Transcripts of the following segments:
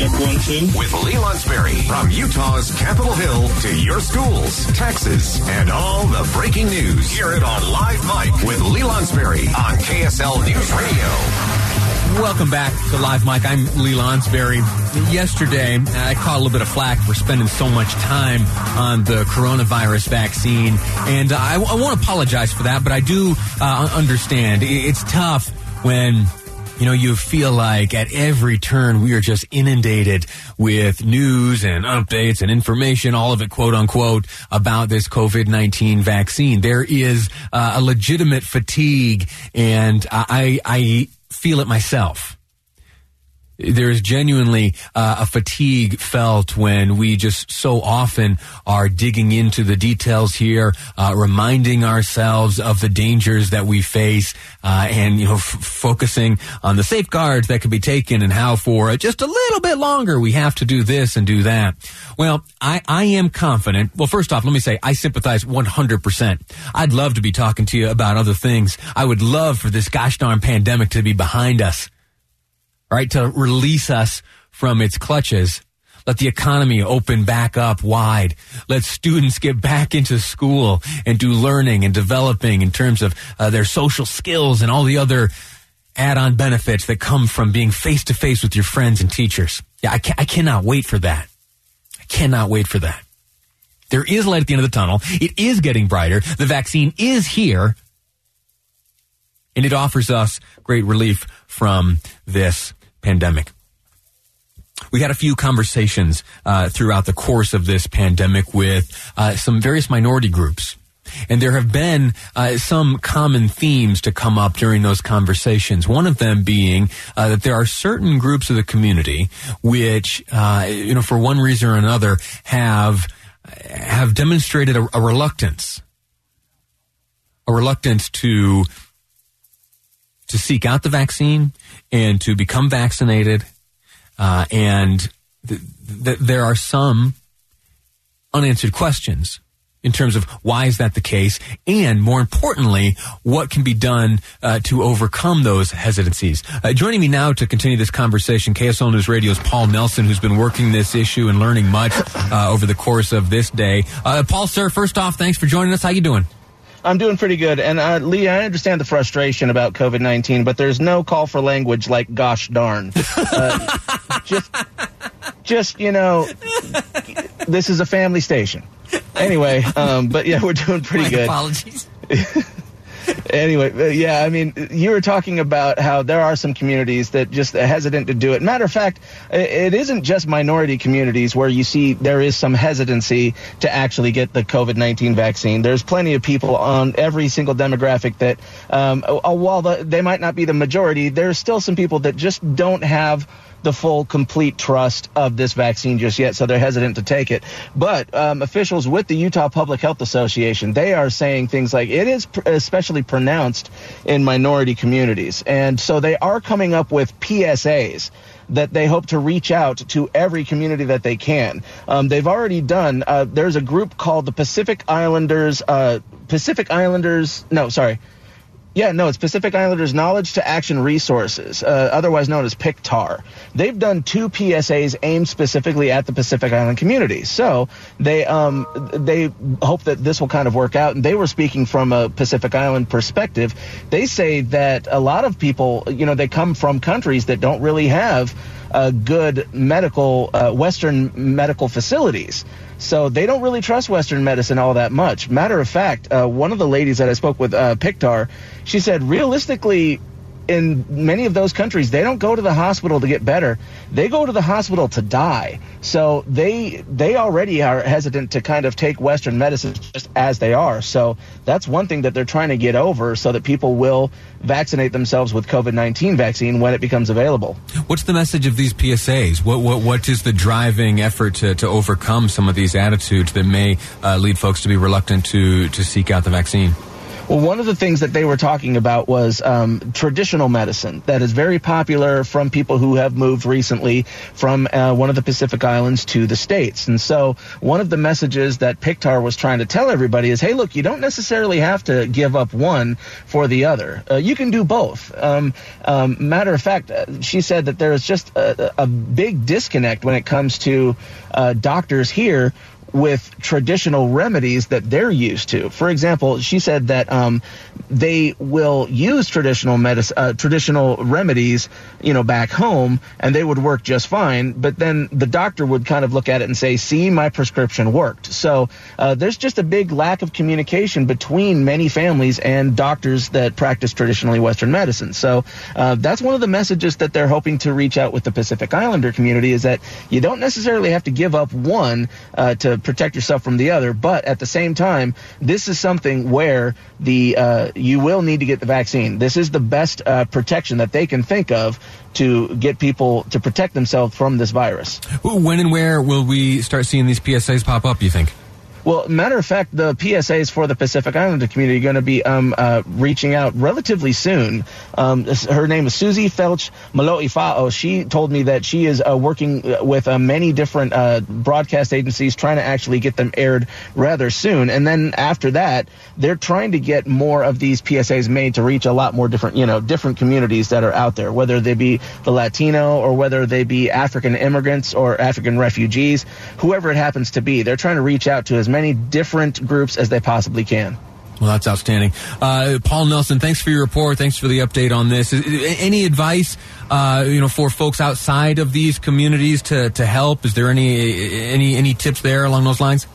Check one, two. With Lee Lonsberry. From Utah's Capitol Hill to your schools, taxes, and all the breaking news. Hear it on Live Mike with Lee Lonsberry on KSL News Radio. Welcome back to Live Mike. I'm Lee Lonsberry. Yesterday, I caught a little bit of flack for spending so much time on the coronavirus vaccine, and I, I won't apologize for that, but I do uh, understand. It's tough when you know, you feel like at every turn we are just inundated with news and updates and information, all of it quote unquote, about this COVID-19 vaccine. There is uh, a legitimate fatigue and I, I feel it myself there's genuinely uh, a fatigue felt when we just so often are digging into the details here, uh, reminding ourselves of the dangers that we face, uh, and you know, f- focusing on the safeguards that can be taken and how for just a little bit longer we have to do this and do that. Well, I, I am confident. Well, first off, let me say I sympathize 100%. I'd love to be talking to you about other things. I would love for this gosh darn pandemic to be behind us right? To release us from its clutches. Let the economy open back up wide. Let students get back into school and do learning and developing in terms of uh, their social skills and all the other add-on benefits that come from being face to face with your friends and teachers. Yeah, I, ca- I cannot wait for that. I cannot wait for that. There is light at the end of the tunnel. It is getting brighter. The vaccine is here. And it offers us great relief from this pandemic. We had a few conversations uh, throughout the course of this pandemic with uh, some various minority groups. And there have been uh, some common themes to come up during those conversations. One of them being uh, that there are certain groups of the community which, uh, you know, for one reason or another, have have demonstrated a, a reluctance, a reluctance to to seek out the vaccine and to become vaccinated. Uh, and th- th- there are some unanswered questions in terms of why is that the case, and more importantly, what can be done uh, to overcome those hesitancies. Uh, joining me now to continue this conversation, KSL News Radio's Paul Nelson, who's been working this issue and learning much uh, over the course of this day. Uh, Paul, sir, first off, thanks for joining us. How you doing? I'm doing pretty good. And uh, Lee, I understand the frustration about COVID 19, but there's no call for language like gosh darn. Uh, just, just, you know, this is a family station. Anyway, um, but yeah, we're doing pretty My good. apologies. anyway, uh, yeah, I mean, you were talking about how there are some communities that just are hesitant to do it. Matter of fact, it isn't just minority communities where you see there is some hesitancy to actually get the COVID 19 vaccine. There's plenty of people on every single demographic that, um, while the, they might not be the majority, there's still some people that just don't have the full complete trust of this vaccine just yet, so they're hesitant to take it. But um, officials with the Utah Public Health Association, they are saying things like it is especially pronounced in minority communities, and so they are coming up with PSAs that they hope to reach out to every community that they can. Um, they've already done. Uh, there's a group called the Pacific Islanders. Uh, Pacific Islanders. No, sorry. Yeah, no, it's Pacific Islanders Knowledge to Action Resources, uh, otherwise known as PICTAR. They've done two PSAs aimed specifically at the Pacific Island community. So they um, they hope that this will kind of work out. And they were speaking from a Pacific Island perspective. They say that a lot of people, you know, they come from countries that don't really have uh, good medical, uh, Western medical facilities. So they don't really trust Western medicine all that much. Matter of fact, uh, one of the ladies that I spoke with, uh, Pictar, she said realistically, in many of those countries, they don't go to the hospital to get better. They go to the hospital to die. So they they already are hesitant to kind of take Western medicine just as they are. So that's one thing that they're trying to get over, so that people will vaccinate themselves with COVID nineteen vaccine when it becomes available. What's the message of these PSAs? What what what is the driving effort to, to overcome some of these attitudes that may uh, lead folks to be reluctant to to seek out the vaccine? Well, one of the things that they were talking about was um, traditional medicine that is very popular from people who have moved recently from uh, one of the Pacific Islands to the States. And so one of the messages that Pictar was trying to tell everybody is, hey, look, you don't necessarily have to give up one for the other. Uh, you can do both. Um, um, matter of fact, uh, she said that there is just a, a, big disconnect when it comes to uh, doctors here with traditional remedies that they're used to. For example, she said that um, they will use traditional medicine, uh, traditional remedies, you know, back home, and they would work just fine. But then the doctor would kind of look at it and say, "See, my prescription worked." So uh, there's just a big lack of communication between many families and doctors that practice traditionally Western medicine. So uh, that's one of the messages that they're hoping to reach out with the Pacific Islander community is that you don't necessarily have to give up one uh, to protect yourself from the other. But at the same time, this is something where the uh, you will need to get the vaccine. This is the best uh, protection that they can think of to get people to protect themselves from this virus. When and where will we start seeing these PSAs pop up? You think? Well, matter of fact, the PSAs for the Pacific Islander community are going to be um, uh, reaching out relatively soon. Um, her name is Susie Felch Maloifao. She told me that she is uh, working uh, with uh, many different uh, broadcast agencies trying to actually get them aired rather soon. And then after that, they're trying to get more of these PSAs made to reach a lot more different, you know, different communities that are out there, whether they be the Latino or whether they be African immigrants or African refugees, whoever it happens to be. They're trying to reach out to as many different groups as they possibly can. Well, that's outstanding. Uh, Paul Nelson, thanks for your report. Thanks for the update on this. Any advice, uh, you know, for folks outside of these communities to, to help? Is there any any any tips there along those lines?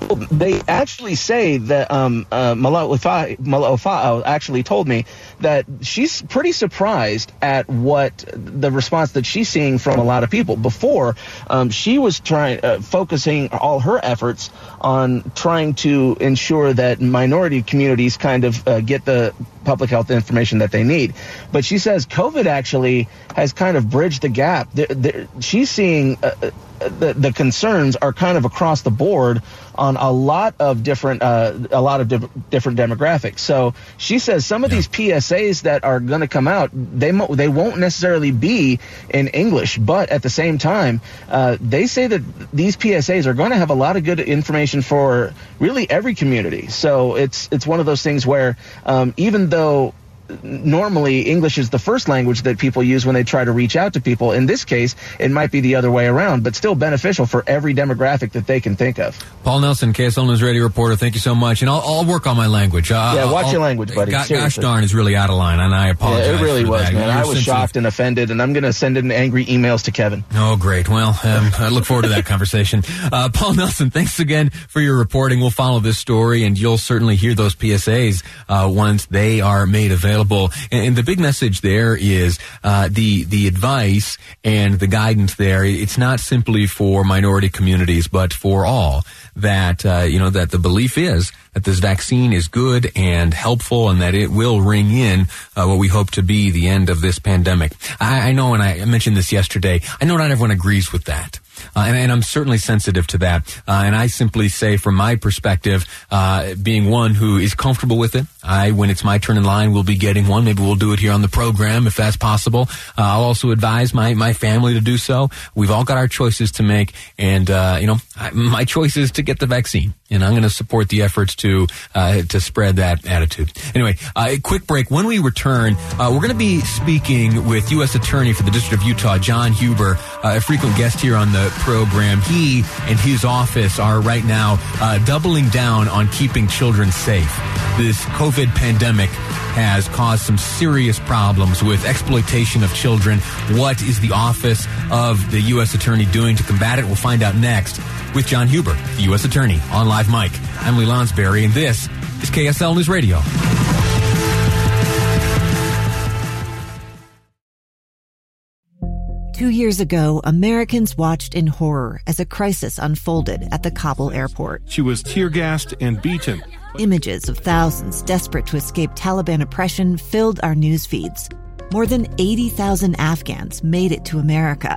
Well, they actually say that um, uh, actually told me that she's pretty surprised at what the response that she's seeing from a lot of people. Before, um, she was trying, uh, focusing all her efforts on trying to ensure that minority communities kind of uh, get the public health information that they need. But she says COVID actually has kind of bridged the gap. They're, they're, she's seeing uh, uh, the, the concerns are kind of across the board on a lot of different uh, a lot of di- different demographics. So she says some of yeah. these PSAs that are going to come out they mo- they won't necessarily be in English, but at the same time uh, they say that these PSAs are going to have a lot of good information for really every community. So it's it's one of those things where um, even though normally English is the first language that people use when they try to reach out to people. In this case, it might be the other way around, but still beneficial for every demographic that they can think of. Paul Nelson, KSL News Radio reporter, thank you so much. And I'll, I'll work on my language. Uh, yeah, watch I'll, your language, buddy. Gosh, gosh darn is really out of line, and I apologize. Yeah, it really was, that. man. I was shocked and offended, and I'm going to send in angry emails to Kevin. Oh, great. Well, um, I look forward to that conversation. Uh, Paul Nelson, thanks again for your reporting. We'll follow this story, and you'll certainly hear those PSAs uh, once they are made available. And, and the big message there is uh, the the advice and the guidance there. It's not simply for minority communities, but for all. That uh, you know that the belief is that this vaccine is good and helpful, and that it will ring in uh, what we hope to be the end of this pandemic. I, I know, and I mentioned this yesterday. I know not everyone agrees with that. Uh, and, and, I'm certainly sensitive to that. Uh, and I simply say, from my perspective, uh, being one who is comfortable with it, I, when it's my turn in line, will be getting one. Maybe we'll do it here on the program if that's possible. Uh, I'll also advise my, my family to do so. We've all got our choices to make. And, uh, you know, I, my choice is to get the vaccine. And I'm going to support the efforts to uh, to spread that attitude. Anyway, a quick break. When we return, we're going to be speaking with U.S. Attorney for the District of Utah, John Huber, a frequent guest here on the program. He and his office are right now uh, doubling down on keeping children safe. This COVID pandemic has caused some serious problems with exploitation of children. What is the office of the U.S. Attorney doing to combat it? We'll find out next. With John Huber, the U.S. Attorney, on Live Mike. I'm Lee Lonsberry, and this is KSL News Radio. Two years ago, Americans watched in horror as a crisis unfolded at the Kabul airport. She was tear gassed and beaten. Images of thousands desperate to escape Taliban oppression filled our news feeds. More than 80,000 Afghans made it to America.